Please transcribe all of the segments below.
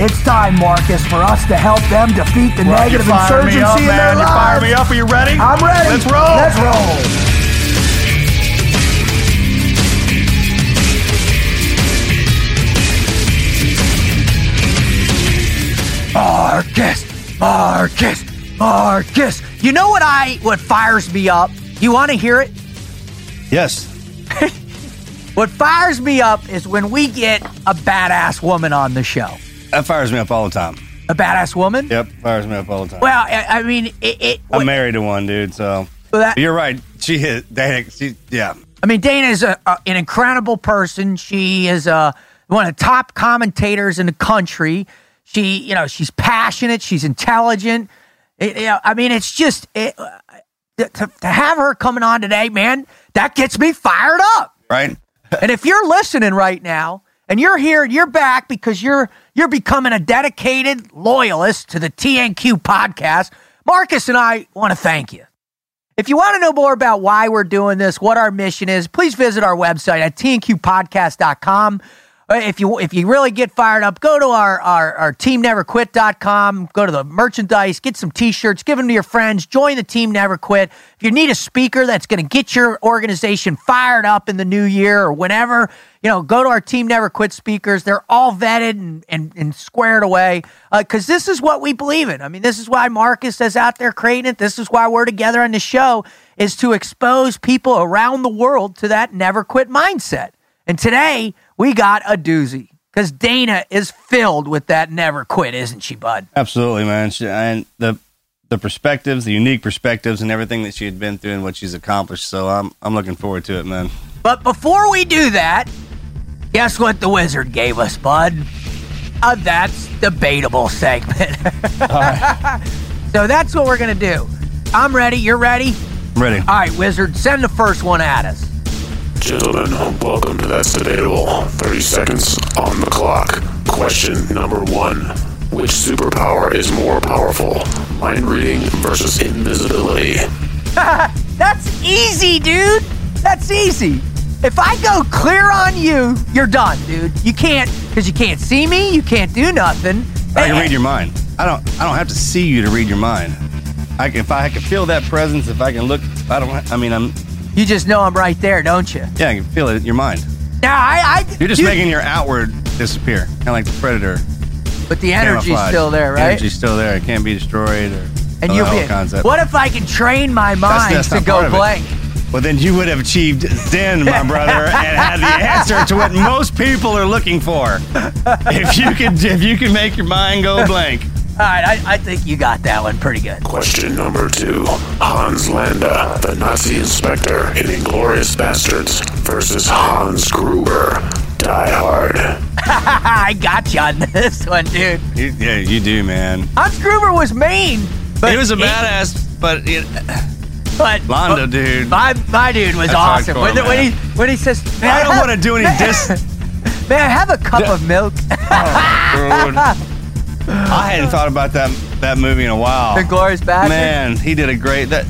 It's time, Marcus, for us to help them defeat the Well, negative you fired me insurgency up, in man. their You lives. fired me up. Are you ready? I'm ready. Let's roll. Let's roll. Marcus, Marcus, Marcus. You know what I what fires me up? You want to hear it? Yes. What fires me up is when we get a badass woman on the show. That fires me up all the time. A badass woman? Yep, fires me up all the time. Well, I, I mean, it. it I'm married to one, dude, so. That- You're right. She hit. Dana, she, yeah. I mean, Dana is a, a, an incredible person. She is a, one of the top commentators in the country. She, you know, she's passionate. She's intelligent. It- you know, I mean, it's just it, uh, to, to have her coming on today, man. That gets me fired up. Right? and if you're listening right now and you're here, you're back because you're you're becoming a dedicated loyalist to the TNQ podcast. Marcus and I want to thank you. If you want to know more about why we're doing this, what our mission is, please visit our website at tnqpodcast.com. Uh, If you if you really get fired up, go to our, our, our teamneverquit.com, go to the merchandise, get some t-shirts, give them to your friends, join the Team Never Quit. If you need a speaker that's going to get your organization fired up in the new year or whenever, you know, go to our Team Never Quit speakers. They're all vetted and, and, and squared away because this is what we believe in. I mean, this is why Marcus is out there creating it. This is why we're together on the show is to expose people around the world to that never quit mindset. And today we got a doozy because Dana is filled with that never quit, isn't she, bud? Absolutely, man. She, and the the perspectives, the unique perspectives, and everything that she had been through and what she's accomplished. So I'm I'm looking forward to it, man. But before we do that, guess what the wizard gave us, bud? A that's debatable segment. so that's what we're going to do. I'm ready. You're ready? I'm ready. All right, wizard, send the first one at us. Gentlemen, welcome to That's Debatable. 30 seconds on the clock. Question number one Which superpower is more powerful? Mind reading versus invisibility. That's easy, dude. That's easy. If I go clear on you, you're done, dude. You can't because you can't see me. You can't do nothing. I can eh. read your mind. I don't I don't have to see you to read your mind. I can, if I can feel that presence, if I can look, I don't. I mean, I'm You just know I'm right there, don't you? yeah, I can feel it in your mind. Now I, I You're just you- making your outward disappear, kind of like the predator. but the energy's camouflage. still there, right? Energy's still there. It can't be destroyed or and you'll be. concept. What if I can train my mind that's to go part of it. blank? Well, then you would have achieved Zen, my brother, and had the answer to what most people are looking for. If you can, if you can make your mind go blank. All right, I, I think you got that one pretty good. Question number two Hans Landa, the Nazi inspector in Inglourious Basterds, versus Hans Gruber, Die Hard. I got you on this one, dude. You, yeah, you do, man. Hans Gruber was mean, but he was a badass, but it, But Lando, but dude. my my dude was That's awesome. hardcore, when, the- when he when he says, "May I don't want to do any dis. May I have a cup of milk?" Oh, I hadn't thought about that that movie in a while. the glorious bastard. Man, he did a great. That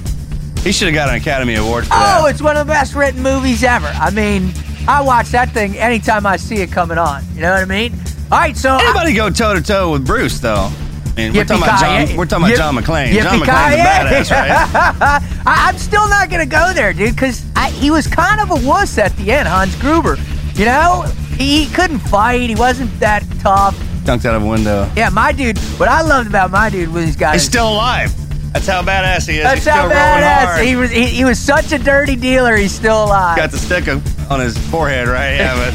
he should have got an Academy Award for that. Oh, it's one of the best written movies ever. I mean, I watch that thing anytime I see it coming on. You know what I mean? All right, so I- Anybody go toe to toe with Bruce though? I mean, we're talking about John. We're talking about John McClane. John. McClane's a badass, right? I, I'm still not gonna go there, dude, because he was kind of a wuss at the end, Hans Gruber. You know, he couldn't fight. He wasn't that tough. Dunked out of a window. Yeah, my dude. What I loved about my dude was he's got He's his- still alive. That's how badass he is. That's He's how rolling badass hard. he was. He, he was such a dirty dealer. He's still alive. Got the stick on his forehead, right? Yeah,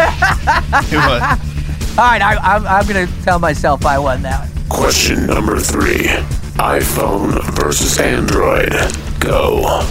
but he was. All right, I, I'm, I'm gonna tell myself I won that. one. Question number three iPhone versus Android. Go.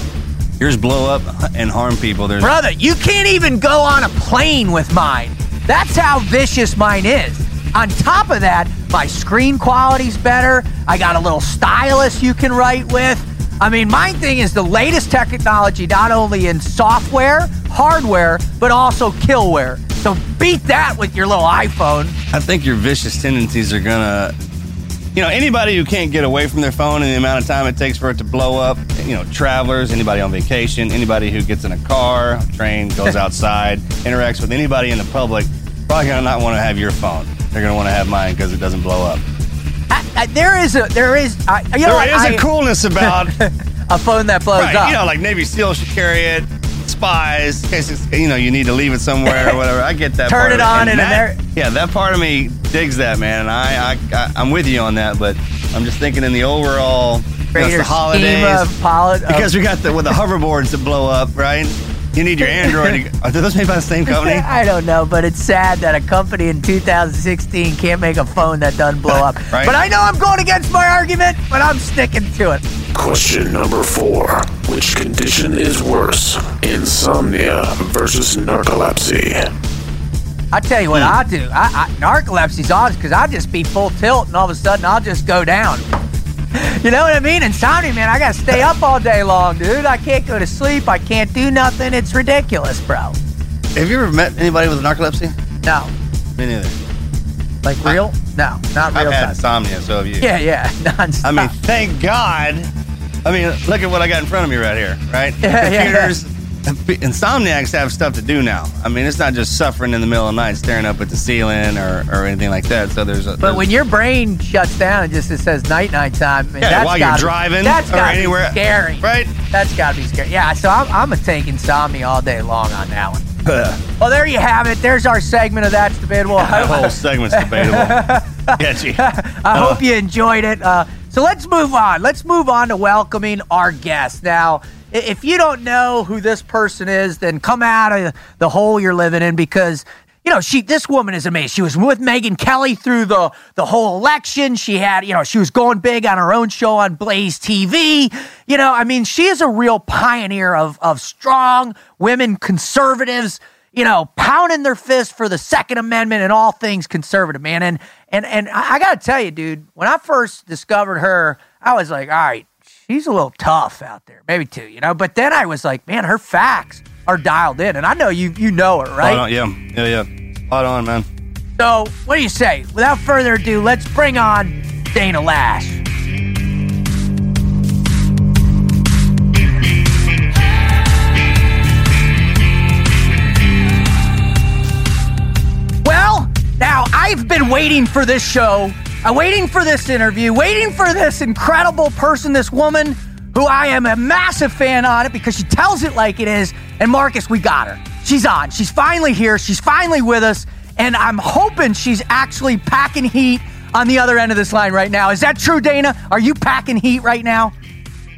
Yours blow up and harm people. There's Brother, you can't even go on a plane with mine. That's how vicious mine is. On top of that, my screen quality's better. I got a little stylus you can write with. I mean, my thing is the latest technology, not only in software, hardware, but also killware. So beat that with your little iPhone. I think your vicious tendencies are gonna. You know, anybody who can't get away from their phone and the amount of time it takes for it to blow up, you know, travelers, anybody on vacation, anybody who gets in a car, train, goes outside, interacts with anybody in the public, probably gonna not want to have your phone. They're gonna want to have mine because it doesn't blow up. I, I, there is a, there is, I, you know, There is a coolness about, a phone that blows right? up. You know, like Navy SEALs should carry it, spies, in case you know you need to leave it somewhere or whatever. I get that. Turn part it of on and that, there- Yeah, that part of me digs that, man, and I, I, I I'm with you on that. But I'm just thinking in the overall, you know, the holidays. of poli- because we got the with the hoverboards that blow up, right? You need your Android. to- Are those made by the same company? I don't know, but it's sad that a company in 2016 can't make a phone that doesn't blow up. Right. But I know I'm going against my argument, but I'm sticking to it. Question number four Which condition is worse? Insomnia versus narcolepsy. I tell you what Hmm. I'll do. I, I, narcolepsy's on because I'll just be full tilt and all of a sudden I'll just go down. You know what I mean? Insomnia, man, I got to stay up all day long, dude. I can't go to sleep. I can't do nothing. It's ridiculous, bro. Have you ever met anybody with narcolepsy? No. Me neither. Like real? No, not real. I've had time. insomnia, so have you. Yeah, yeah. Nonstop. I mean, thank God. I mean, look at what I got in front of me right here, right? Yeah, yeah, Computers. Insomniacs have stuff to do now. I mean, it's not just suffering in the middle of the night, staring up at the ceiling or, or anything like that. So there's a. But there's- when your brain shuts down and just it says night night time, yeah, that's while you're gotta- driving that's or anywhere, be scary. right? That's got to be scary. Yeah, so I'm, I'm gonna take insomnia all day long on that one. Well, there you have it. There's our segment of that's debatable. that whole segment's debatable. You. I hope you enjoyed it. Uh, so let's move on. Let's move on to welcoming our guest. Now, if you don't know who this person is, then come out of the hole you're living in because you know she. This woman is amazing. She was with Megyn Kelly through the the whole election. She had you know she was going big on her own show on Blaze TV. You know, I mean, she is a real pioneer of of strong women conservatives you know, pounding their fists for the Second Amendment and all things conservative, man. And and and I gotta tell you, dude, when I first discovered her, I was like, all right, she's a little tough out there, maybe two, you know. But then I was like, man, her facts are dialed in, and I know you you know her, right? On, yeah, yeah, yeah. Spot on, man. So what do you say? Without further ado, let's bring on Dana Loesch. Well, now I've been waiting for this show, uh, waiting for this interview, waiting for this incredible person, this woman who I am a massive fan on it because she tells it like it is. And Marcus, we got her. She's on. She's finally here. She's finally with us. And I'm hoping she's actually packing heat on the other end of this line right now. Is that true, Dana? Are you packing heat right now?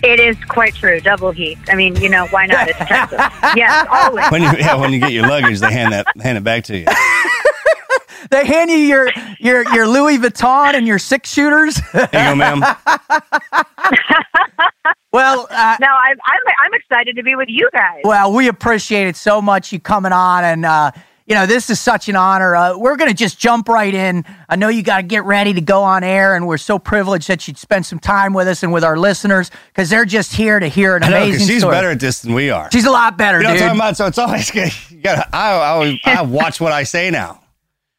It is quite true. Double heat. I mean, you know, why not? It's Texas. yes, always. When you yeah, when you get your luggage, they hand that hand it back to you. They hand you your your your Louis Vuitton and your six shooters. Here you go, ma'am. well, uh, No, I'm, I'm I'm excited to be with you guys. Well, we appreciate it so much you coming on, and uh, you know this is such an honor. Uh, we're gonna just jump right in. I know you got to get ready to go on air, and we're so privileged that you'd spend some time with us and with our listeners because they're just here to hear an I know, 'cause amazing she's story. better at this than we are. She's a lot better, You know what. I'm talking about? So it's always good. You gotta, I, I, I watch what I say now.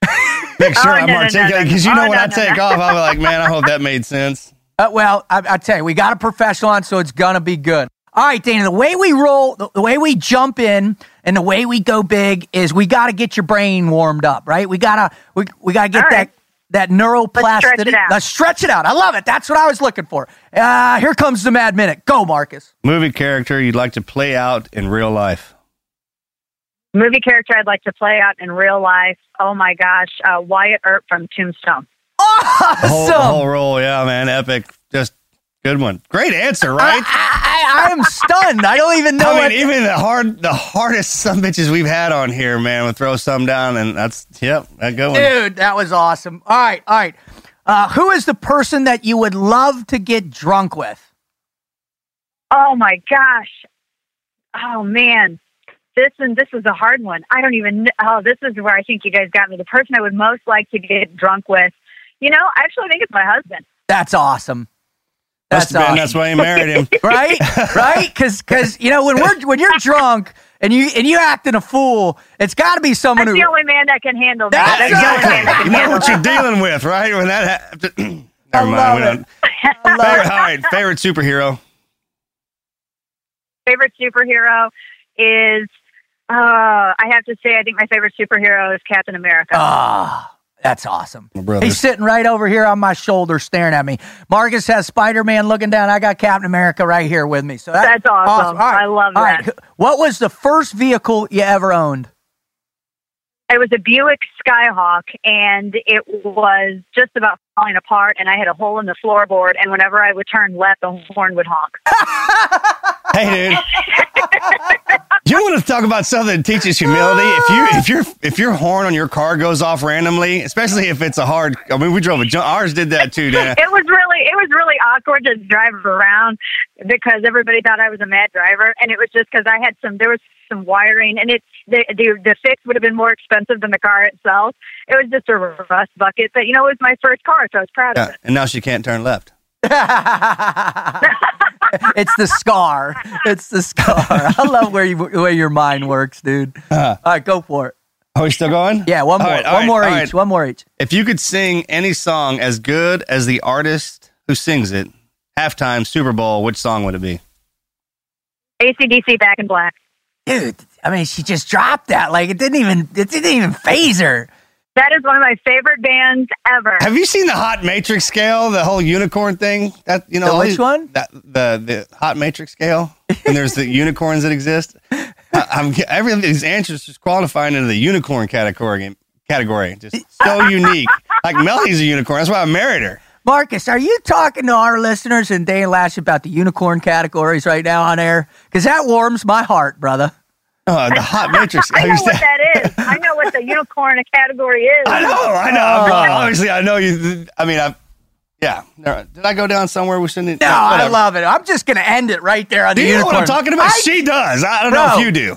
Make sure Oh, I'm no, no, no, no. because you know Oh, when no, I no, take no. off, I'm like, man, I hope that made sense. Uh, well, I, I tell you, we got a professional on, so it's gonna be good. All right, Dana. The way we roll, the, the way we jump in, and the way we go big is we got to get your brain warmed up, right? We gotta, we, we gotta get All that that neuroplasticity. Let's stretch it out. Let's stretch it out. I love it. That's what I was looking for. Uh, here comes the Mad Minute. Go, Marcus. Movie character you'd like to play out in real life. Movie character I'd like to play out in real life. Oh my gosh, uh, Wyatt Earp from Tombstone. The whole, the Awesome. whole role, yeah, man, epic. Just Good one. Great answer, I, right? I, I am stunned. I don't even know I mean, what. even the hard, the hardest some bitches we've had on here, man, would throw some down, and that's yep, that good one. Dude, that was awesome. All right, all right. Uh, who is the person that you would love to get drunk with? Oh my gosh. Oh man. This and this is a hard one. I don't even. kn- Oh, this is where I think you guys got me. The person I would most like to get drunk with. You know, I actually think it's my husband. That's awesome. That's have been, awesome. that's why you married him. right? Right? Because because you know when we're when you're drunk and you and you acting a fool, it's got to be someone That's who. the only man that can handle me. That's That's the only man that You know handle what you're dealing with, right? When that happens. Never I mind. love it. I love Favorite, it. all right, favorite superhero. favorite superhero is. Uh, I have to say, I think my favorite superhero is Captain America. Ah, that's awesome. Brother. He's sitting right over here on my shoulder, staring at me. Marcus has Spider Man looking down. I got Captain America right here with me. So that- That's awesome. All right. I love All right. that. What was the first vehicle you ever owned? It was a Buick Skyhawk, and it was just about falling apart. And I had a hole in the floorboard, and whenever I would turn left, the horn would honk. Hey, dude. you want to talk about something that teaches humility? If you if your if your horn on your car goes off randomly, especially if it's a hard. I mean, we drove a. Ours did that too, Dana. It was really, it was really awkward to drive around because everybody thought I was a mad driver, and it was just because I had some, there was some wiring, and it the, the the fix would have been more expensive than the car itself. It was just a rust bucket, but you know, it was my first car, so I was proud of it. and now she can't turn left. it's the scar. It's the scar. I love where you where your mind works, dude. Uh-huh. All right, go for it. Are we still going? Yeah, one more. right, one right, more all each. right. One more each. If you could sing any song as good as the artist who sings it, halftime Super Bowl, which song would it be? ACDC Back in Black. Dude, I mean, she just dropped that. Like it didn't even it didn't even phase her. That is one of my favorite bands ever. Have you seen the hot matrix scale, the whole unicorn thing? That you know, The which these- one? That the the hot matrix scale, and there's the unicorns that exist. I, I'm every these answers just qualifying into the unicorn category. Category, just so unique. Like Melly's a unicorn. That's why I married her. Marcus, are you talking to our listeners and Dane Loesch about the unicorn categories right now on air? Because that warms my heart, brother. Uh, the hot matrix. I Have know you what seen- that is. I know what the unicorn category is. I know, I know. I mean, Oh. obviously, I know you. I mean, I. Yeah. Did I go down somewhere we shouldn't? No, I love it. I'm just going to end it right there on Do the you know what I'm talking about? I- she does. I don't know if you do.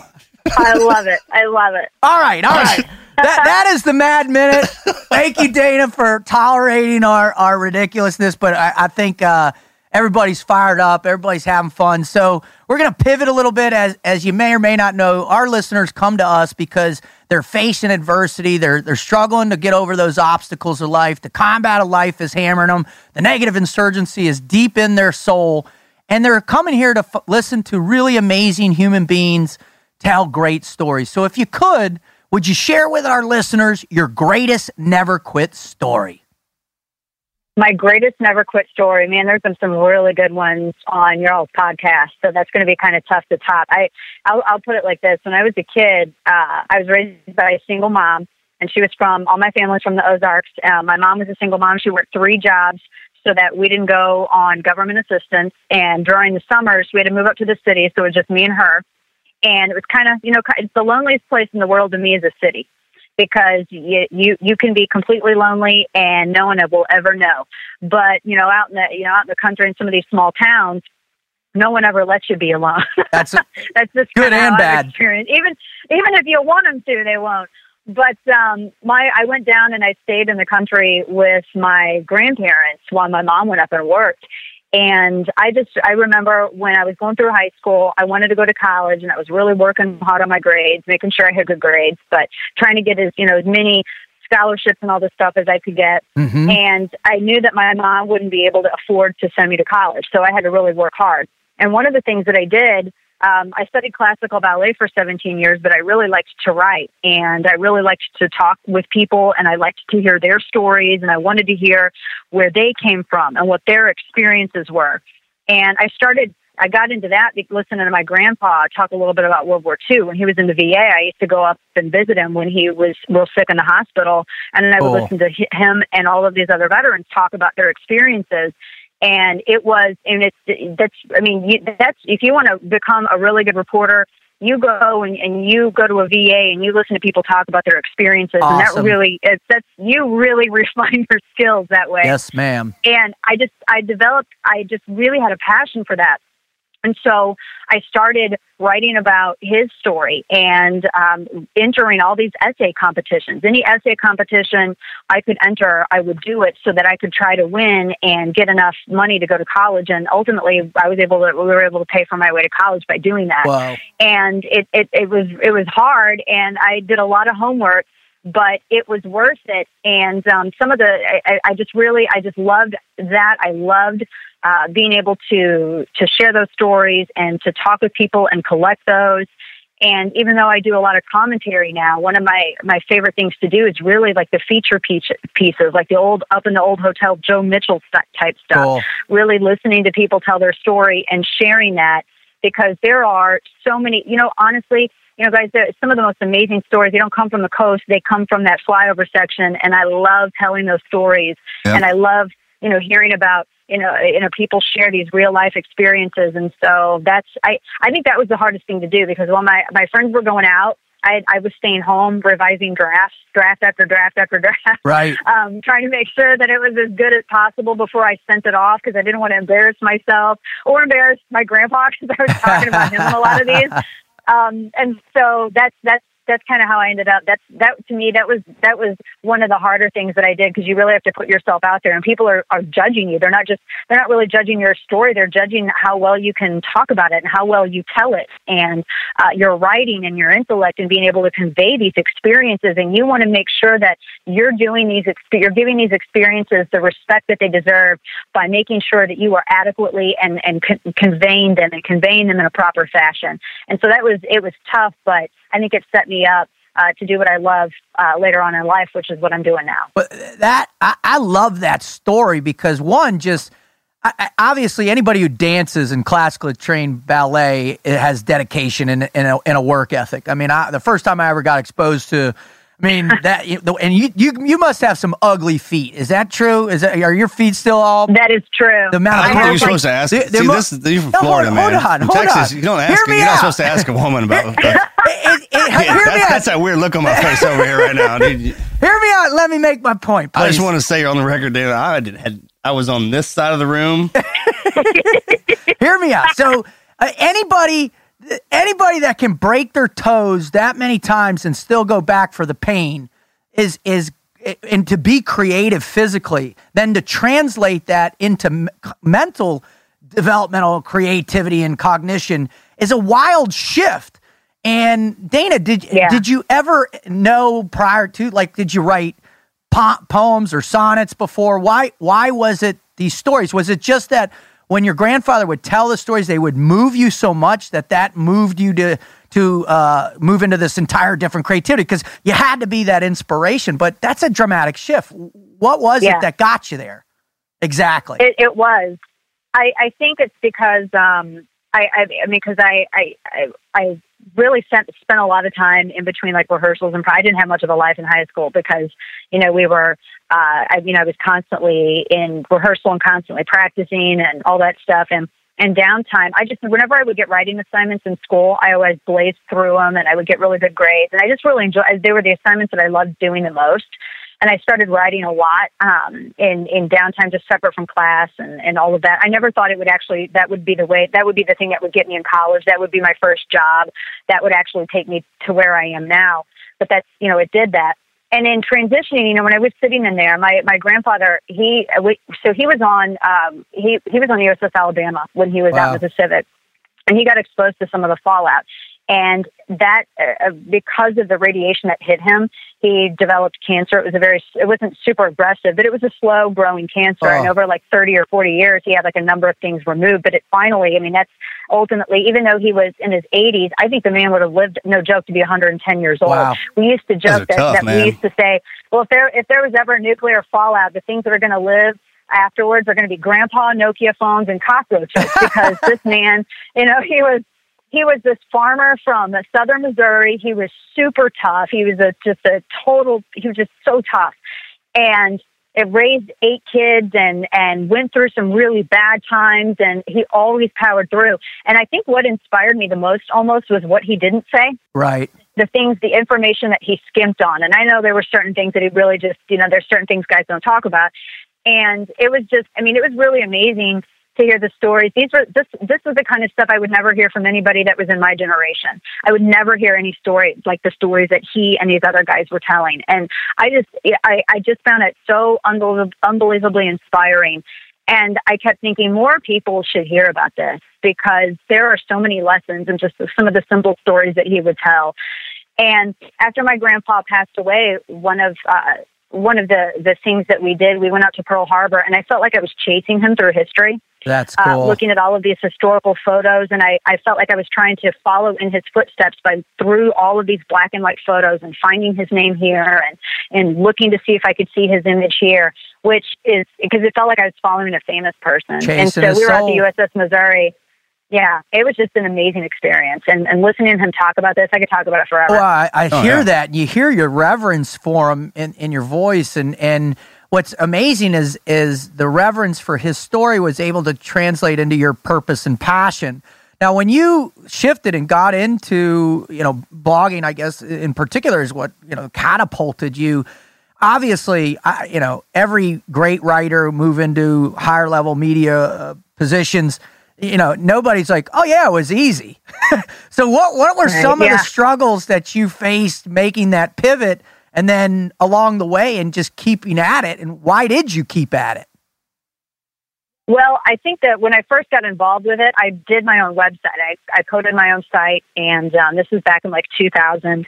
I love it. I love it. all right, all right. that that is the Mad Minute. Thank you, Dana, for tolerating our our ridiculousness. But I, I think uh, everybody's fired up. Everybody's having fun. So we're going to pivot a little bit. As as you may or may not know, our listeners come to us because they're facing adversity. They're they're struggling to get over those obstacles of life. The combat of life is hammering them. The negative insurgency is deep in their soul, and they're coming here to f- listen to really amazing human beings tell great stories. So if you could, would you share with our listeners your greatest never quit story? My greatest never quit story, man. There's been some really good ones on your old podcast, so that's going to be kind of tough to top. I, I'll, I'll put it like this: When I was a kid, uh, I was raised by a single mom, and she was from all my family's from the Ozarks. Uh, my mom was a single mom; she worked three jobs so that we didn't go on government assistance. And during the summers, we had to move up to the city, so it was just me and her. And it was kind of, you know, it's the loneliest place in the world to me is a city because you, you you can be completely lonely and no one will ever know. But you know, out in the you know out in the country in some of these small towns, no one ever lets you be alone. That's That's just Good and bad. experienced. Even even if you want them to, they won't. But um, my I went down and I stayed in the country with my grandparents while my mom went up and worked. And I just I remember when I was going through high school, I wanted to go to college, and I was really working hard on my grades, making sure I had good grades, but trying to get as you know as many scholarships and all this stuff as I could get. Mhm. And I knew that my mom wouldn't be able to afford to send me to college, so I had to really work hard. And one of the things that I did, um, I studied classical ballet for 17 years, but I really liked to write and I really liked to talk with people and I liked to hear their stories and I wanted to hear where they came from and what their experiences were. And I started, I got into that listening to my grandpa talk a little bit about World War II. When he was in the VA, I used to go up and visit him when he was real sick in the hospital. And then I would Oh. listen to hi- him and all of these other veterans talk about their experiences. And it was, and it's that's. I mean, you, that's if you want to become a really good reporter, you go and, and you go to a VA and you listen to people talk about their experiences, and that really it's that's you really refine your skills that way Yes, ma'am. and I just I developed I just really had a passion for that. And so I started writing about his story and um, entering all these essay competitions. Any essay competition I could enter, I would do it so that I could try to win and get enough money to go to college. And ultimately, I was able to we were able to pay for my way to college by doing that Wow. and it, it, it was it was hard and I did a lot of homework but it was worth it and um, some of the I, I just really I just loved that I loved uh, being able to to share those stories and to talk with people and collect those and even though I do a lot of commentary now, one of my my favorite things to do is really like the feature piece, pieces, like the old up in the old hotel Joe Mitchell type stuff Cool. really listening to people tell their story and sharing that because there are so many, you know, honestly, you know, guys, some of the most amazing stories, they don't come from the coast, they come from that flyover section. And I love telling those stories. Yeah. And I love, you know, hearing about, you know, you know, people share these real life experiences. And so that's, I, I think that was the hardest thing to do because while my, my friends were going out, I, I was staying home revising drafts, draft after draft after draft Right. um, trying to make sure that it was as good as possible before I sent it off because I didn't want to embarrass myself or embarrass my grandpa because I was talking about him in a lot of these. Um, and so that's that's that's kind of how I ended up. That's that to me that was that was one of the harder things that I did because you really have to put yourself out there and people are, are judging you. They're not just they're not really judging your story. They're judging how well you can talk about it and how well you tell it and uh, your writing and your intellect and being able to convey these experiences. And you want to make sure that you're doing these you're giving these experiences the respect that they deserve by making sure that you are adequately and and con- conveying them and conveying them in a proper fashion. And so that was it was tough, but I think it set me up uh, to do what I love uh, later on in life, which is what I'm doing now. But that I, I love that story because one just I, obviously anybody who dances in classically trained ballet has dedication and, and, a, and a work ethic. I mean, I, the first time I ever got exposed to, I mean that and you you you must have some ugly feet. Is that true? Is that are your feet still all That is true. the amount I of don't think have you're like- supposed to ask. There- there See, mu- this is you're from No, Florida, hold man. on, from hold Texas, on. you don't Hear ask. me You're not supposed to ask a woman about. It- it- Yeah, hear me that's, out. that's that weird look on my face over here right now, dude. Hear me out. Let me make my point. Please. I just want to say on the record, Dana, I did, had I was on this side of the room. Hear me out. So uh, anybody anybody that can break their toes that many times and still go back for the pain is is and to be creative physically, then to translate that into mental developmental creativity and cognition is a wild shift. And Dana, did Yeah. did you ever know prior to like did you write po- poems or sonnets before? Why why was it these stories? Was it just that when your grandfather would tell the stories, they would move you so much that that moved you to to uh, move into this entire different creativity? Because you had to be that inspiration, but that's a dramatic shift. What was Yeah. it that got you there? Exactly. It, it was. I, I think it's because um, I, I, I mean, because I, I, I, I really spent spent a lot of time in between like rehearsals and I didn't have much of a life in high school because you know we were, uh, I, you know, I was constantly in rehearsal and constantly practicing and all that stuff and. And downtime, I just whenever I would get writing assignments in school, I always blazed through them, and I would get really good grades. And I just really enjoyed They were the assignments that I loved doing the most and I started writing a lot um, in in downtime, just separate from class and and all of that. I never thought it would actually that would be the way that would be the thing that would get me in college. That would be my first job. That would actually take me to where I am now. But that's you know it did that. And in transitioning, you know, when I was sitting in there, my my grandfather he we- so he was on um, he he was on USS Alabama when he was Wow. out with the Civic, and he got exposed to some of the fallout. And that, uh, because of the radiation that hit him, he developed cancer. It was a very, it wasn't super aggressive, but it was a slow growing cancer. Oh. And over like 30 or 40 years, he had like a number of things removed. But it finally, I mean, that's ultimately, even though he was in his 80s, I think the man would have lived, no joke, to be 110 years old. Wow. We used to joke that, tough, that man. we used to say, well, if there, if there was ever a nuclear fallout, the things that are going to live afterwards are going to be grandpa Nokia phones and cockroaches because this man, you know, he was he was this farmer from southern Missouri. He was super tough. He was a, just a total. He was just so tough, and it raised eight kids and and went through some really bad times and he always powered through and i think what inspired me the most almost was what he didn't say Right. the things the information that he skimped on and i know there were certain things that he really just you know there's certain things guys don't talk about and it was just i mean it was really amazing to hear the stories. These were this this was the kind of stuff i would never hear from anybody that was in my generation. I would never hear any stories like the stories that he and these other guys were telling. And i just i i just found it so unbelievably, unbelievably inspiring. And I kept thinking more people should hear about this because there are so many lessons and just some of the simple stories that he would tell. And after my grandpa passed away, one of uh, one of the the things that we did, we went out to Pearl Harbor, and I felt like I was chasing him through history That's uh, looking at all of these historical photos, and I, I felt like I was trying to follow in his footsteps by through all of these black and white photos and finding his name here and and looking to see if I could see his image here, which is because it felt like I was following a famous person. and Chasing so we were soul. at the USS Missouri. Yeah, it was just an amazing experience, and and listening to him talk about this, I could talk about it forever. Well, I, I Oh, hear yeah. that. You hear your reverence for him in, in your voice, and and what's amazing is is the reverence for his story was able to translate into your purpose and passion. Now, when you shifted and got into you know blogging, I guess in particular is what you know catapulted you. Obviously, I, you know every great writer move into higher level media uh, positions. You know, nobody's like, "Oh yeah, it was easy." so, what what were Right, some of the struggles that you faced making that pivot, and then along the way, and just keeping at it? And why did you keep at it? Well, I think that when I first got involved with it, I did my own website. I, I coded my own site, and um, this was back in like 2000.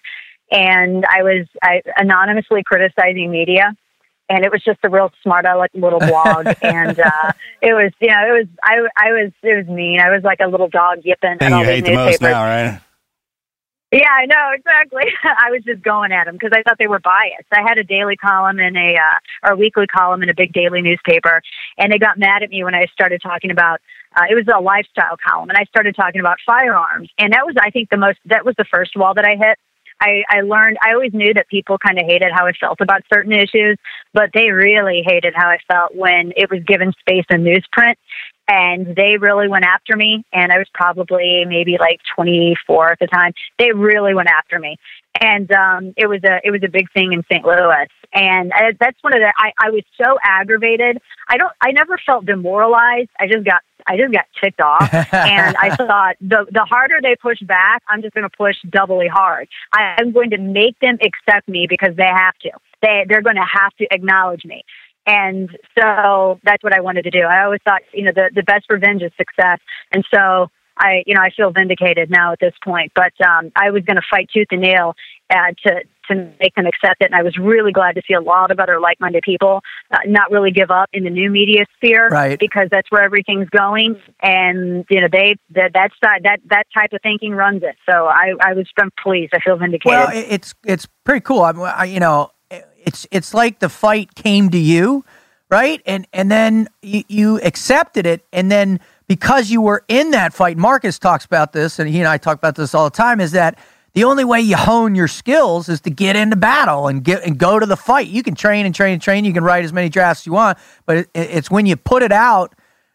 And I was I, anonymously criticizing media, and it was just a real smart aleck little blog. and uh, it was, you know, it was I, I was it was mean. I was like a little dog yipping at all you hate the most newspapers. now, right? Yeah, I know exactly. I was just going at them because I thought they were biased. I had a daily column in a uh, or a weekly column in a big daily newspaper, and they got mad at me when I started talking about. Uh, it was a lifestyle column, and I started talking about firearms, and that was, I think, the most. That was the first wall that I hit. I, I learned. I always knew that people kind of hated how I felt about certain issues, but they really hated how I felt when it was given space in newsprint. And they really went after me and i was probably maybe like 24 at the time. They really went after me. And um it was a it was a big thing in st louis. And I, that's one of the I, I was so aggravated. I don't i never felt demoralized. I just got i just got ticked off. And i thought the the harder they push back i'm just going to push doubly hard. I, i'm going to make them accept me because they have to. They they're going to have to acknowledge me. And so that's what I wanted to do. I always thought, you know, the, the best revenge is success. And so I, you know, I feel vindicated now at this point, but um, I was going to fight tooth and nail uh, to, to make them accept it. And I was really glad to see a lot of other like-minded people uh, not really give up in the new media sphere Right. because that's where everything's going. And, you know, they, that, that side, that, that type of thinking runs it. So I, I was I'm pleased. I feel vindicated. Well, it's it's pretty cool. I, I you know, it's it's like the fight came to you, right? And and then you, you accepted it, and then because you were in that fight, Marcus talks about this, and he and I talk about this all the time. Is that the only way you hone your skills is to get into battle and get and go to the fight. You can train and train and train. You can write as many drafts as you want, but it, it's when you put it out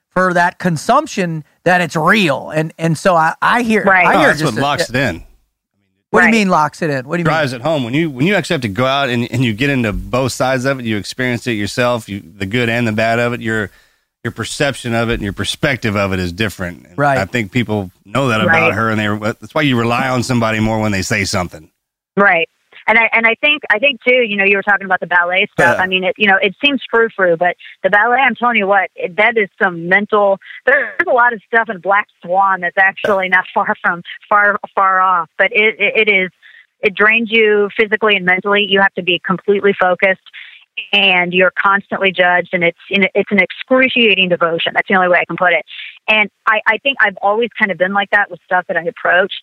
for that consumption that it's real. And and so I, I hear Right. I Oh, hear that's just what a- locks it in. What do you mean locks it in? What do you mean? drives it home when you when you actually have to go out and, and you get into both sides of it you experience it yourself you the good and the bad of it your your perception of it and your perspective of it is different And Right. i think people know that about Right. her and they that's why you rely on somebody more when they say something Right. And I and I think I think too, you know, you were talking about the ballet stuff. Yeah. I mean, it you know, it seems frou frou, but the ballet, I'm telling you what, it, that is some mental. There's a lot of stuff in Black Swan that's actually not far from far far off, but it it, it is it drains you physically and mentally. You have to be completely focused. And you're constantly judged, and it's it's an excruciating devotion. That's the only way I can put it. And I, I think I've always kind of been like that with stuff that I approach.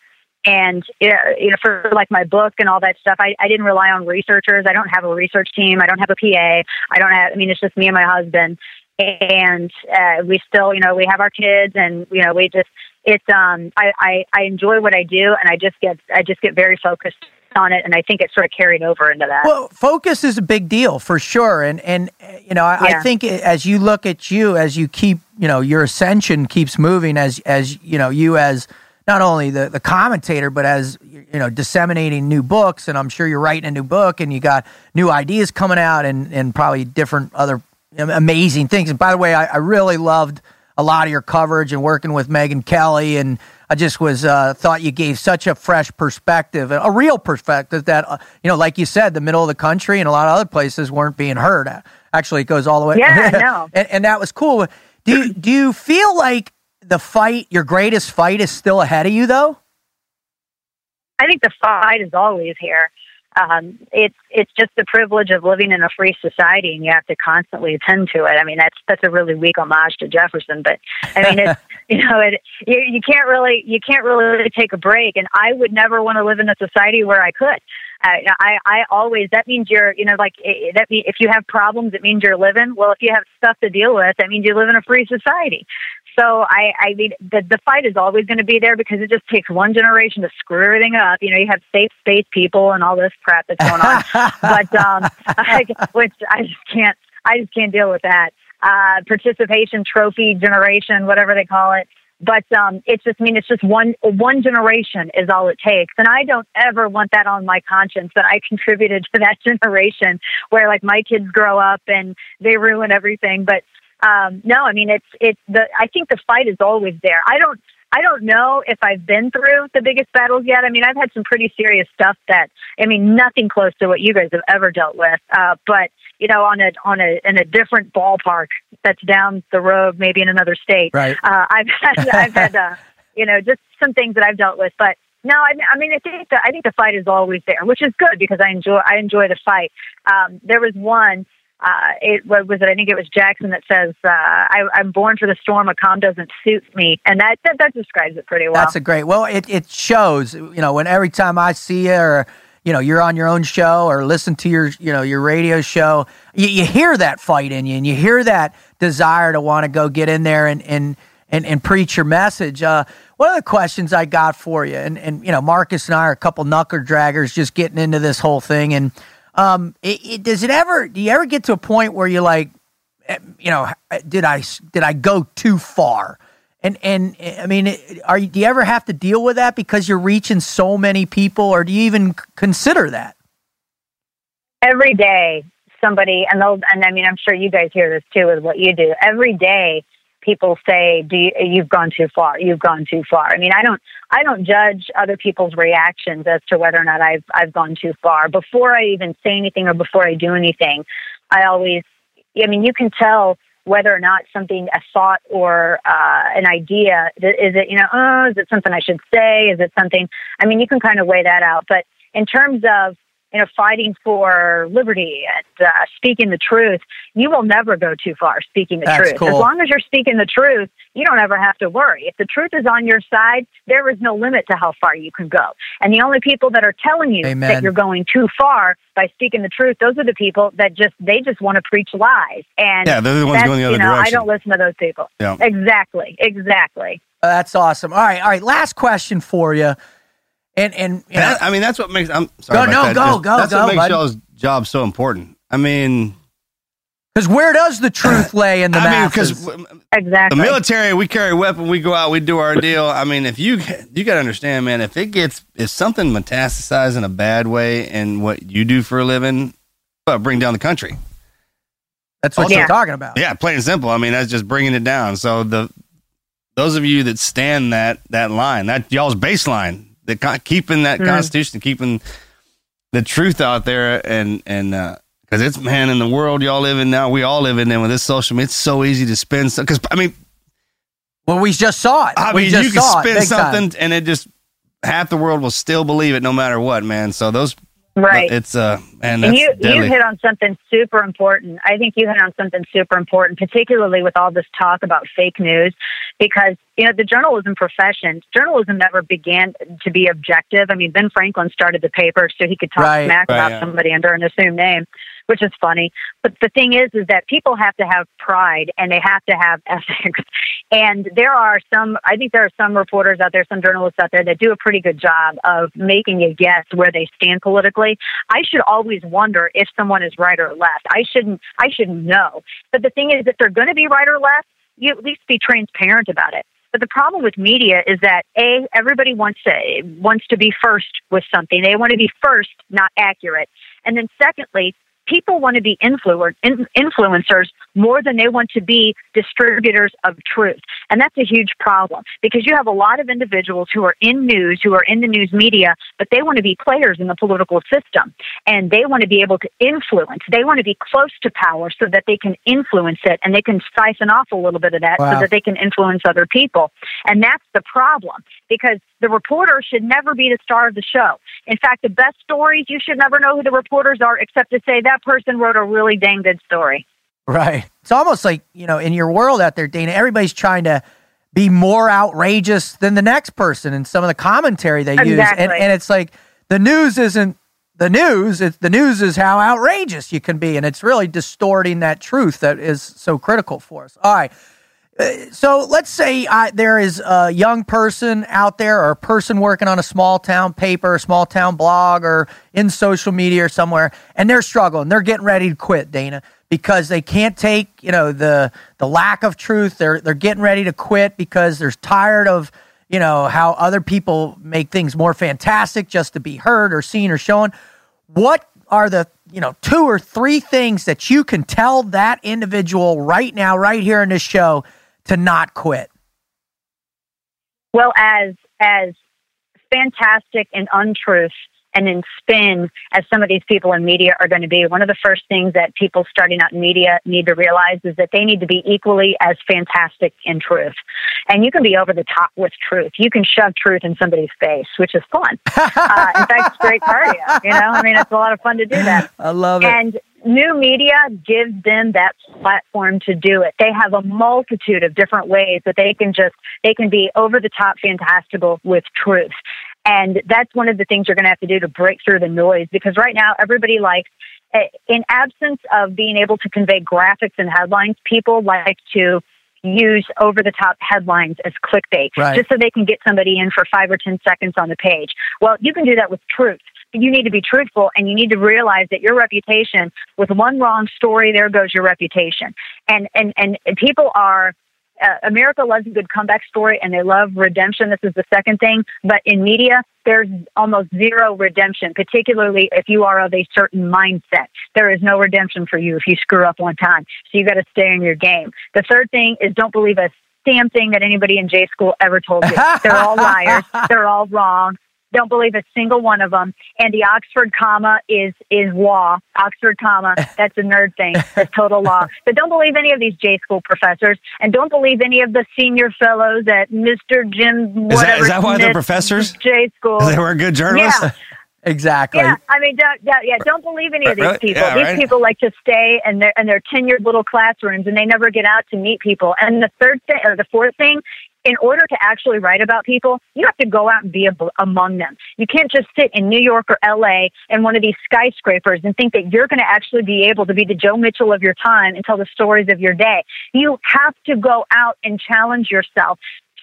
And you know for like my book and all that stuff I, I didn't rely on researchers. I don't have a research team. I don't have a pa i don't have i mean it's just me and my husband. And uh, we still you know we have our kids and you know we just it's um I, I i enjoy what i do and i just get i just get very focused on it, and I think it sort of carried over into that. Well, focus is a big deal for sure, and and you know I, Yeah. I think as you look at you as you keep you know your ascension keeps moving as as you know you as not only the the commentator but as you know disseminating new books, and I'm sure you're writing a new book, and you got new ideas coming out, and and probably different other amazing things. And by the way, I, I really loved a lot of your coverage and working with Megyn Kelly and. I just was uh, thought you gave such a fresh perspective, a real perspective that uh, you know, like you said, the middle of the country and a lot of other places weren't being heard. Actually, it goes all the way. Yeah, I know. and, and that was cool. Do you, do you feel like the fight, your greatest fight, is still ahead of you though? I think the fight is always here. Um, it's it's just the privilege of living in a free society, and you have to constantly attend to it. I mean, that's that's a really weak homage to Jefferson, but I mean, it's you know, it you, you can't really you can't really take a break. And I would never want to live in a society where I could. I, I I always that means you're you know like eh, that mean if you have problems it means you're living. Well, if you have stuff to deal with, that means you live in a free society. So I, I mean, the the fight is always going to be there because it just takes one generation to screw everything up. You know, you have safe space people and all this crap that's going on, but um, I, which I just can't, I just can't deal with that. Uh, participation trophy generation, whatever they call it. But um, it's just, I mean, it's just one one generation is all it takes, and I don't ever want that on my conscience that I contributed to that generation where like my kids grow up and they ruin everything. But um, no, I mean it's it's the I think the fight is always there. I don't I don't know if I've been through the biggest battles yet. I mean I've had some pretty serious stuff that I mean nothing close to what you guys have ever dealt with. Uh, but you know on a on a in a different ballpark that's down the road, maybe in another state. Right. Uh, I've had I've had uh, you know just some things that I've dealt with, but. No, I, I mean I think the, I think the fight is always there, which is good because I enjoy I enjoy the fight. Um, there was one uh, it was it? I think it was Jackson that says, uh, I, "I'm born for the storm. A calm doesn't suit me," and that that, that describes it pretty well. That's a great. Well, it it shows. You know, when every time I see you or you know you're on your own show or listen to your you know your radio show, you, you hear that fight in you, and you hear that desire to want to go get in there and and and, and preach your message. Uh, one of the questions I got for you, and and you know Marcus and I are a couple knuckle draggers just getting into this whole thing, and um, it, it, does it ever? Do you ever get to a point where you're like, eh, you know, did I did I go too far? And and I mean, are you, do you ever have to deal with that because you're reaching so many people, or do you even consider that? Every day, somebody, and they'll, and I mean, I'm sure you guys hear this too with what you do. Every day, people say, "Do you, you've gone too far? You've gone too far." I mean, I don't, I don't judge other people's reactions as to whether or not I've I've gone too far before I even say anything or before I do anything. I always, I mean, you can tell whether or not something, a thought or uh, an idea, is it, you know, oh, is it something I should say? Is it something? I mean, you can kind of weigh that out. But in terms of you know, fighting for liberty and uh, speaking the truth, you will never go too far speaking the That's truth. cool. As long as you're speaking the truth, you don't ever have to worry. If the truth is on your side, there is no limit to how far you can go. And the only people that are telling you Amen. that you're going too far by speaking the truth, those are the people that just they just want to preach lies. And Yeah, they're the ones going the other you know, I don't listen to those people. Yeah. Exactly. Exactly. That's awesome. All right, all right. Last question for you, and and you know, That- I mean, that's what makes. I'm sorry. Go, about no, that. go, Just- go, That's go, what makes bud. y'all's job so important. I mean, because where does the truth lay in the I mean, because Exactly. the military, we carry a weapon, we go out, we do our deal. I mean, if you you got to understand, man, if it gets if something metastasizes in a bad way in what you do for a living, well, bring down the country. that's what Yeah. you're talking about. Yeah, plain and simple. I mean, that's just bringing it down. So the those of you that stand that that line, that y'all's baseline, that con- keeping that Mm. constitution, keeping the truth out there, and and because it's man in the world y'all live in now, we all live in. And with this social media, it's so easy to spin. Because I mean, Well, we just saw it. I we mean, just you can saw it spin big time. something, and it just half the world will still believe it, no matter what, man. So those, right. It's uh, and And you, you hit on something super important. I think you hit on something super important, particularly with all this talk about fake news, because, you know, the journalism profession, journalism never began to be objective. I mean, Ben Franklin started the paper so he could talk Right, smack right, about yeah. somebody under an assumed name. Which is funny. But the thing is, is that people have to have pride and they have to have ethics. And there are some, I think there are some reporters out there, some journalists out there that do a pretty good job of making a guess where they stand politically. I should always wonder if someone is right or left. I shouldn't, I shouldn't know. But the thing is, if they're going to be right or left, you at least be transparent about it. But the problem with media is that a everybody wants to wants to be first with something. They want to be first, not accurate. And then secondly, people want to be influ- influencers more than they want to be distributors of truth. And that's a huge problem because you have a lot of individuals who are in news, who are in the news media, but they want to be players in the political system and they want to be able to influence. They want to be close to power so that they can influence it and they can siphon off a little bit of that wow. so that they can influence other people. And that's the problem because the reporter should never be the star of the show. In fact, the best stories, you should never know who the reporters are except to say that person wrote a really dang good story. Right. It's almost like, you know, in your world out there, Dana, everybody's trying to be more outrageous than the next person in some of the commentary they exactly. use. And, and it's like the news isn't the news. It's the news is how outrageous you can be. And it's really distorting that truth that is so critical for us. All right. So let's say uh, there is a young person out there or a person working on a small town paper, a small town blog, or in social media or somewhere, and they're struggling. They're getting ready to quit, Dana because they can't take you know the the lack of truth. They're they're getting ready to quit because they're tired of you know how other people make things more fantastic just to be heard or seen or shown. What are the you know two or three things that you can tell that individual right now, right here in this show, to not quit? Well, as as fantastic and untruth and in spin as some of these people in media are going to be. One of the first things that people starting out in media need to realize is that they need to be equally as fantastic in truth. And you can be over the top with truth. You can shove truth in somebody's face, which is fun. uh, in fact, it's great cardio. You know, I mean, it's a lot of fun to do that. I love it. And new media gives them that platform to do it. They have a multitude of different ways that they can just they can be over the top fantastical with truth. And that's one of the things you're going to have to do to break through the noise because right now everybody likes, eh, in absence of being able to convey graphics and headlines, people like to use over the top headlines as clickbait right. just so they can get somebody in for five or 10 seconds on the page. Well, you can do that with truth. You need to be truthful and you need to realize that your reputation with one wrong story, there goes your reputation. And, and, and people are, uh, America loves a good comeback story and they love redemption. This is the second thing. But in media, there's almost zero redemption, particularly if you are of a certain mindset. There is no redemption for you if you screw up one time. So you got to stay in your game. The third thing is don't believe a damn thing that anybody in J school ever told you. They're all liars. They're all wrong. Don't believe a single one of them. And the Oxford comma is is law. Oxford comma. That's a nerd thing. That's total law. But don't believe any of these J school professors, and don't believe any of the senior fellows at Mr. Jim. Is that, is that why they're professors? J school. They were good journalists. Yeah. Exactly. Yeah, I mean, don't, yeah, yeah, don't believe any of these people. Yeah, these right? people like to stay in their in their tenured little classrooms, and they never get out to meet people. And the third thing, or the fourth thing, in order to actually write about people, you have to go out and be ab- among them. You can't just sit in New York or LA in one of these skyscrapers and think that you're going to actually be able to be the Joe Mitchell of your time and tell the stories of your day. You have to go out and challenge yourself.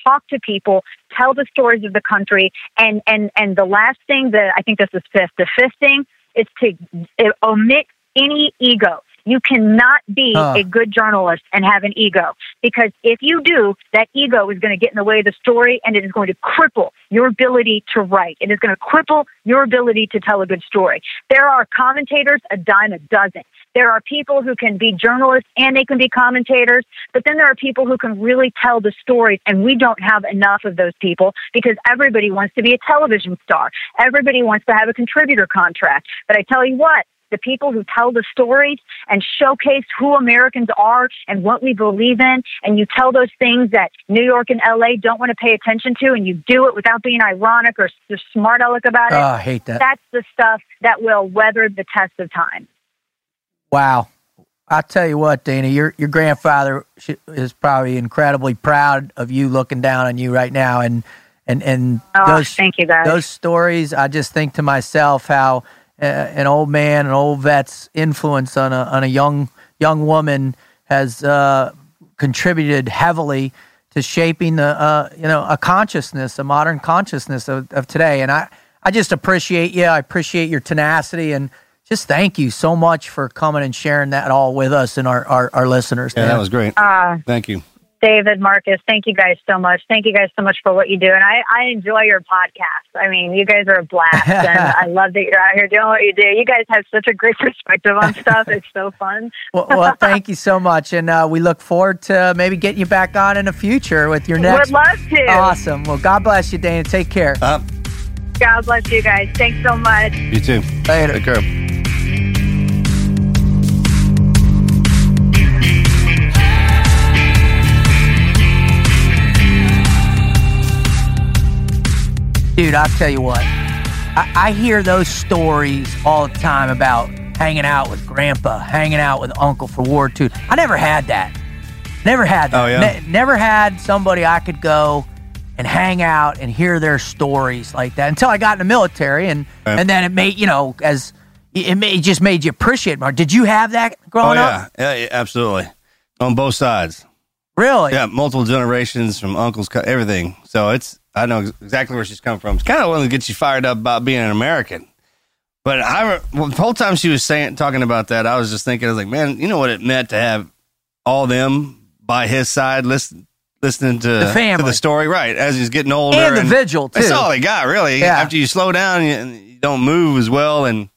Talk to people, tell the stories of the country, and and and the last thing that I think this is fifth. The fifth thing is to uh, omit any ego. You cannot be uh. a good journalist and have an ego because if you do, that ego is going to get in the way of the story and it is going to cripple your ability to write. It is going to cripple your ability to tell a good story. There are commentators a dime a dozen. There are people who can be journalists and they can be commentators, but then there are people who can really tell the stories, and we don't have enough of those people because everybody wants to be a television star. Everybody wants to have a contributor contract. But I tell you what, the people who tell the stories and showcase who Americans are and what we believe in, and you tell those things that New York and LA don't want to pay attention to, and you do it without being ironic or smart aleck about it. Oh, I hate that. That's the stuff that will weather the test of time. Wow. I'll tell you what, Dana, your your grandfather is probably incredibly proud of you looking down on you right now, and and and oh, those thank you guys. those stories. I just think to myself how an old man, an old vet's influence on a on a young young woman has uh, contributed heavily to shaping the uh, you know a consciousness, a modern consciousness of, of today. And I I just appreciate you. I appreciate your tenacity and just thank you so much for coming and sharing that all with us and our our, our listeners. Yeah, man. that was great. Uh, Thank you. David, Marcus, thank you guys so much. Thank you guys so much for what you do. And I, I enjoy your podcast. I mean, you guys are a blast. and I love that you're out here doing what you do. You guys have such a great perspective on stuff. It's so fun. well, well, thank you so much, and uh, we look forward to maybe getting you back on in the future with your next. Would love to. Awesome. Well, God bless you, Dana. Take care. Uh, God bless you guys. Thanks so much. you too. Later. Take care. Dude, I'll tell you what. I, I hear those stories all the time about hanging out with grandpa, hanging out with uncle for War II. I never had that. Never had that. Oh, yeah? Ne- never had somebody I could go and hang out and hear their stories like that until I got in the military. And, Right. and then it made, you know, as it, made, it just made you appreciate more. Did you have that Oh growing yeah. up? yeah, yeah, absolutely. On both sides. Really? Yeah, multiple generations from uncles, everything. So it's I know exactly where she's come from. It's kind of one that gets you fired up about being an American. But I, well, the whole time she was saying, talking about that, I was just thinking, I was like, man, you know what it meant to have all them by his side, listen, listening to The family. to the story, right? As he's getting older, And the vigil, That's all they got, really. Yeah. After you slow down, you, and you don't move as well, and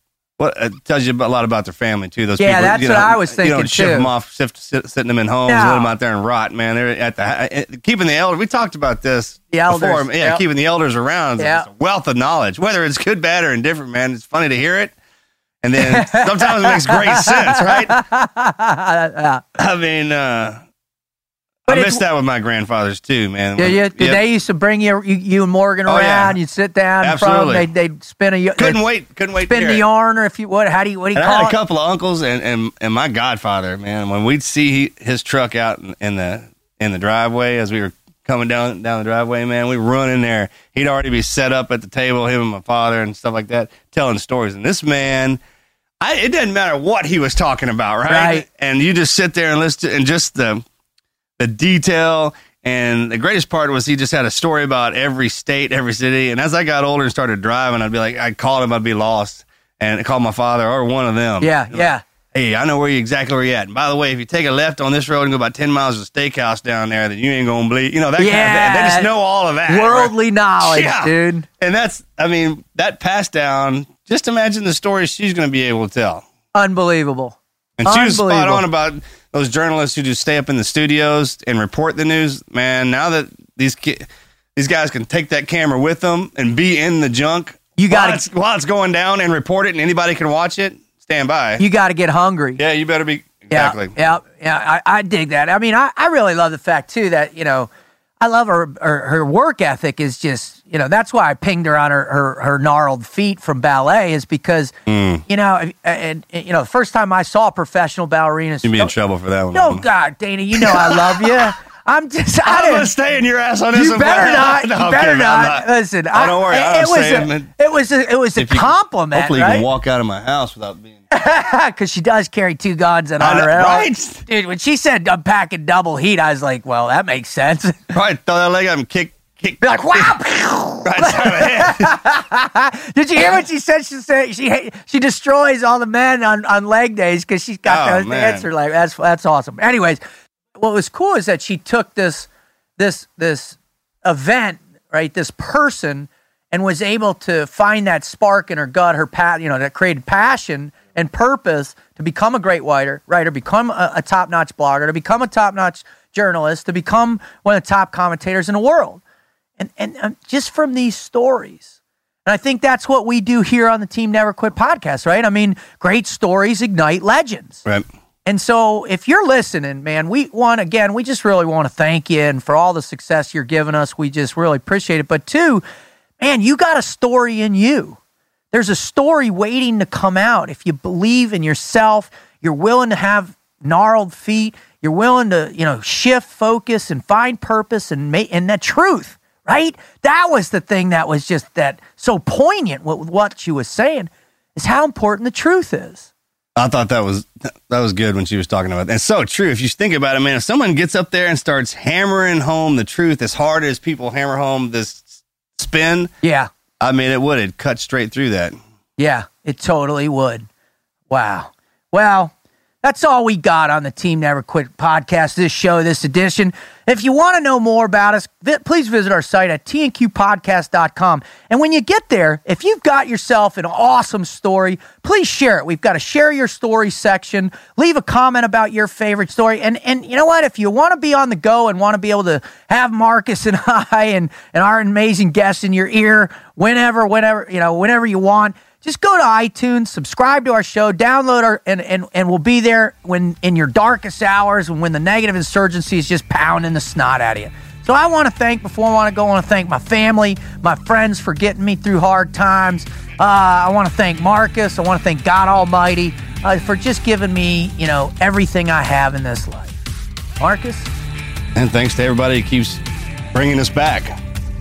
what it tells you a lot about their family too. Those Yeah, people, that's you what know, I was You thinking, don't ship too. them off, shift, sit, sitting them in homes, No. let them out there and rot. Man, they're at the eh, keeping the elders. We talked about this The elders, before. Yeah, yep. keeping the elders around. is Yeah. a wealth of knowledge, whether it's good, bad, or indifferent. Man, it's funny to hear it, and then sometimes it makes great sense, right? I mean, uh, But I missed that with my grandfathers too, man. Yeah, yeah. Did Yep. they used to bring you, you, you and Morgan Oh, around? yeah. You'd sit down Absolutely. them. They'd, they'd spin a couldn't wait, couldn't wait. to spin the it. yarn, or if you what? How do you what do you And I call had a couple of uncles and, and, and my godfather, man. When we'd see his truck out in, in the in the driveway as we were coming down down the driveway, man, we run in there. He'd already be set up at the table, him and my father and stuff like that, telling stories. And this man, I, it didn't matter what he was talking about, right? Right. And you just sit there and listen, to, and just the the detail. And the greatest part was he just had a story about every state, every city. And as I got older and started driving, I'd be like, I'd call him, I'd be lost, and I'd call my father or one of them. Yeah, yeah. Hey, I know where you exactly where you at. And by the way, if you take a left on this road and go about ten miles to a steakhouse down there, then you ain't gonna bleed. You know that kind of Yeah. thing. They just know all of that. Worldly knowledge, Yeah. dude. And that's, I mean, that passed down. Just imagine the stories she's gonna be able to tell. Unbelievable. And she was spot on about those journalists who just stay up in the studios and report the news. Man, now that these ki- these guys can take that camera with them and be in the junk, You gotta- while it's, while it's going down and report it, and anybody can watch it. Stand by. You got to get hungry. yeah, you better be Yeah, exactly. Yeah, yeah, I, I dig that. I mean, I, I really love the fact too that you know, I love her, her her work ethic is just you know that's why I pinged her on her her, her gnarled feet from ballet is because Mm. you know and, and, and, you know the first time I saw a professional ballerina. You'd be in trouble for that one. No, God, Dana, you know I love you. I'm just I I'm gonna stay in your ass on this. You better not. No, You better kidding, I'm not. Listen, Oh, don't worry. I, it, was a, it was a, it was a if you- compliment, Hopefully, you can walk out of my house without being. Because she does carry two guns and I on her right? Dude, when she said I'm packing double heat, I was like, well, that makes sense. Right, throw that leg up and kick, kick. Be like, wow. Right side of the head. Did you hear what she said? She said she she destroys all the men on, on leg days because she's got Oh, those man. dancer leg. That's that's awesome. Anyways, what was cool is that she took this this this event, right? This person, and was able to find that spark in her gut, her pat, you know, that created passion and purpose to become a great writer, writer, become a, a top notch blogger, to become a top notch journalist, to become one of the top commentators in the world. And, and um, just from these stories. And I think that's what we do here on the Team Never Quit podcast, right? I mean, great stories ignite legends. Right. And so if you're listening, man, we want again, we just really want to thank you and for all the success you're giving us. We just really appreciate it. But two, man, you got a story in you. There's a story waiting to come out. If you believe in yourself, you're willing to have gnarled feet, you're willing to, you know, shift focus and find purpose and make and that truth, right? That was the thing that was just that so poignant with what she was saying. is how important the truth is. I thought that was that was good when she was talking about that. It's so true. If you think about it, man, if someone gets up there and starts hammering home the truth as hard as people hammer home this spin, Yeah. I mean, it would it cut straight through that. Yeah, it totally would. Wow. Well, that's all we got on the Team Never Quit podcast, this show, this edition. If you want to know more about us, please visit our site at tnqpodcast.com. And when you get there, if you've got yourself an awesome story, please share it. We've got a share your story section. Leave a comment about your favorite story. And and you know what? If you want to be on the go and want to be able to have Marcus and I and, and our amazing guests in your ear whenever, whenever, you know, whenever you want, just go to iTunes, subscribe to our show, download our, and, and, and we'll be there when in your darkest hours and when the negative insurgency is just pounding the snot out of you. So I want to thank, before I want to go, I want to thank my family, my friends for getting me through hard times. Uh, I want to thank Marcus. I want to thank God Almighty uh, for just giving me, you know, everything I have in this life. Marcus? And thanks to everybody who keeps bringing us back.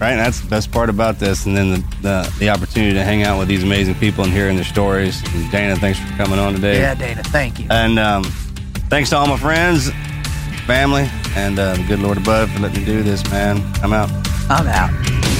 Right, and that's the best part about this. And then the, the the opportunity to hang out with these amazing people and hearing their stories. And Dana, thanks for coming on today. Yeah, Dana, thank you. And um, thanks to all my friends, family, and uh, the good Lord above for letting me do this, man. I'm out. I'm out.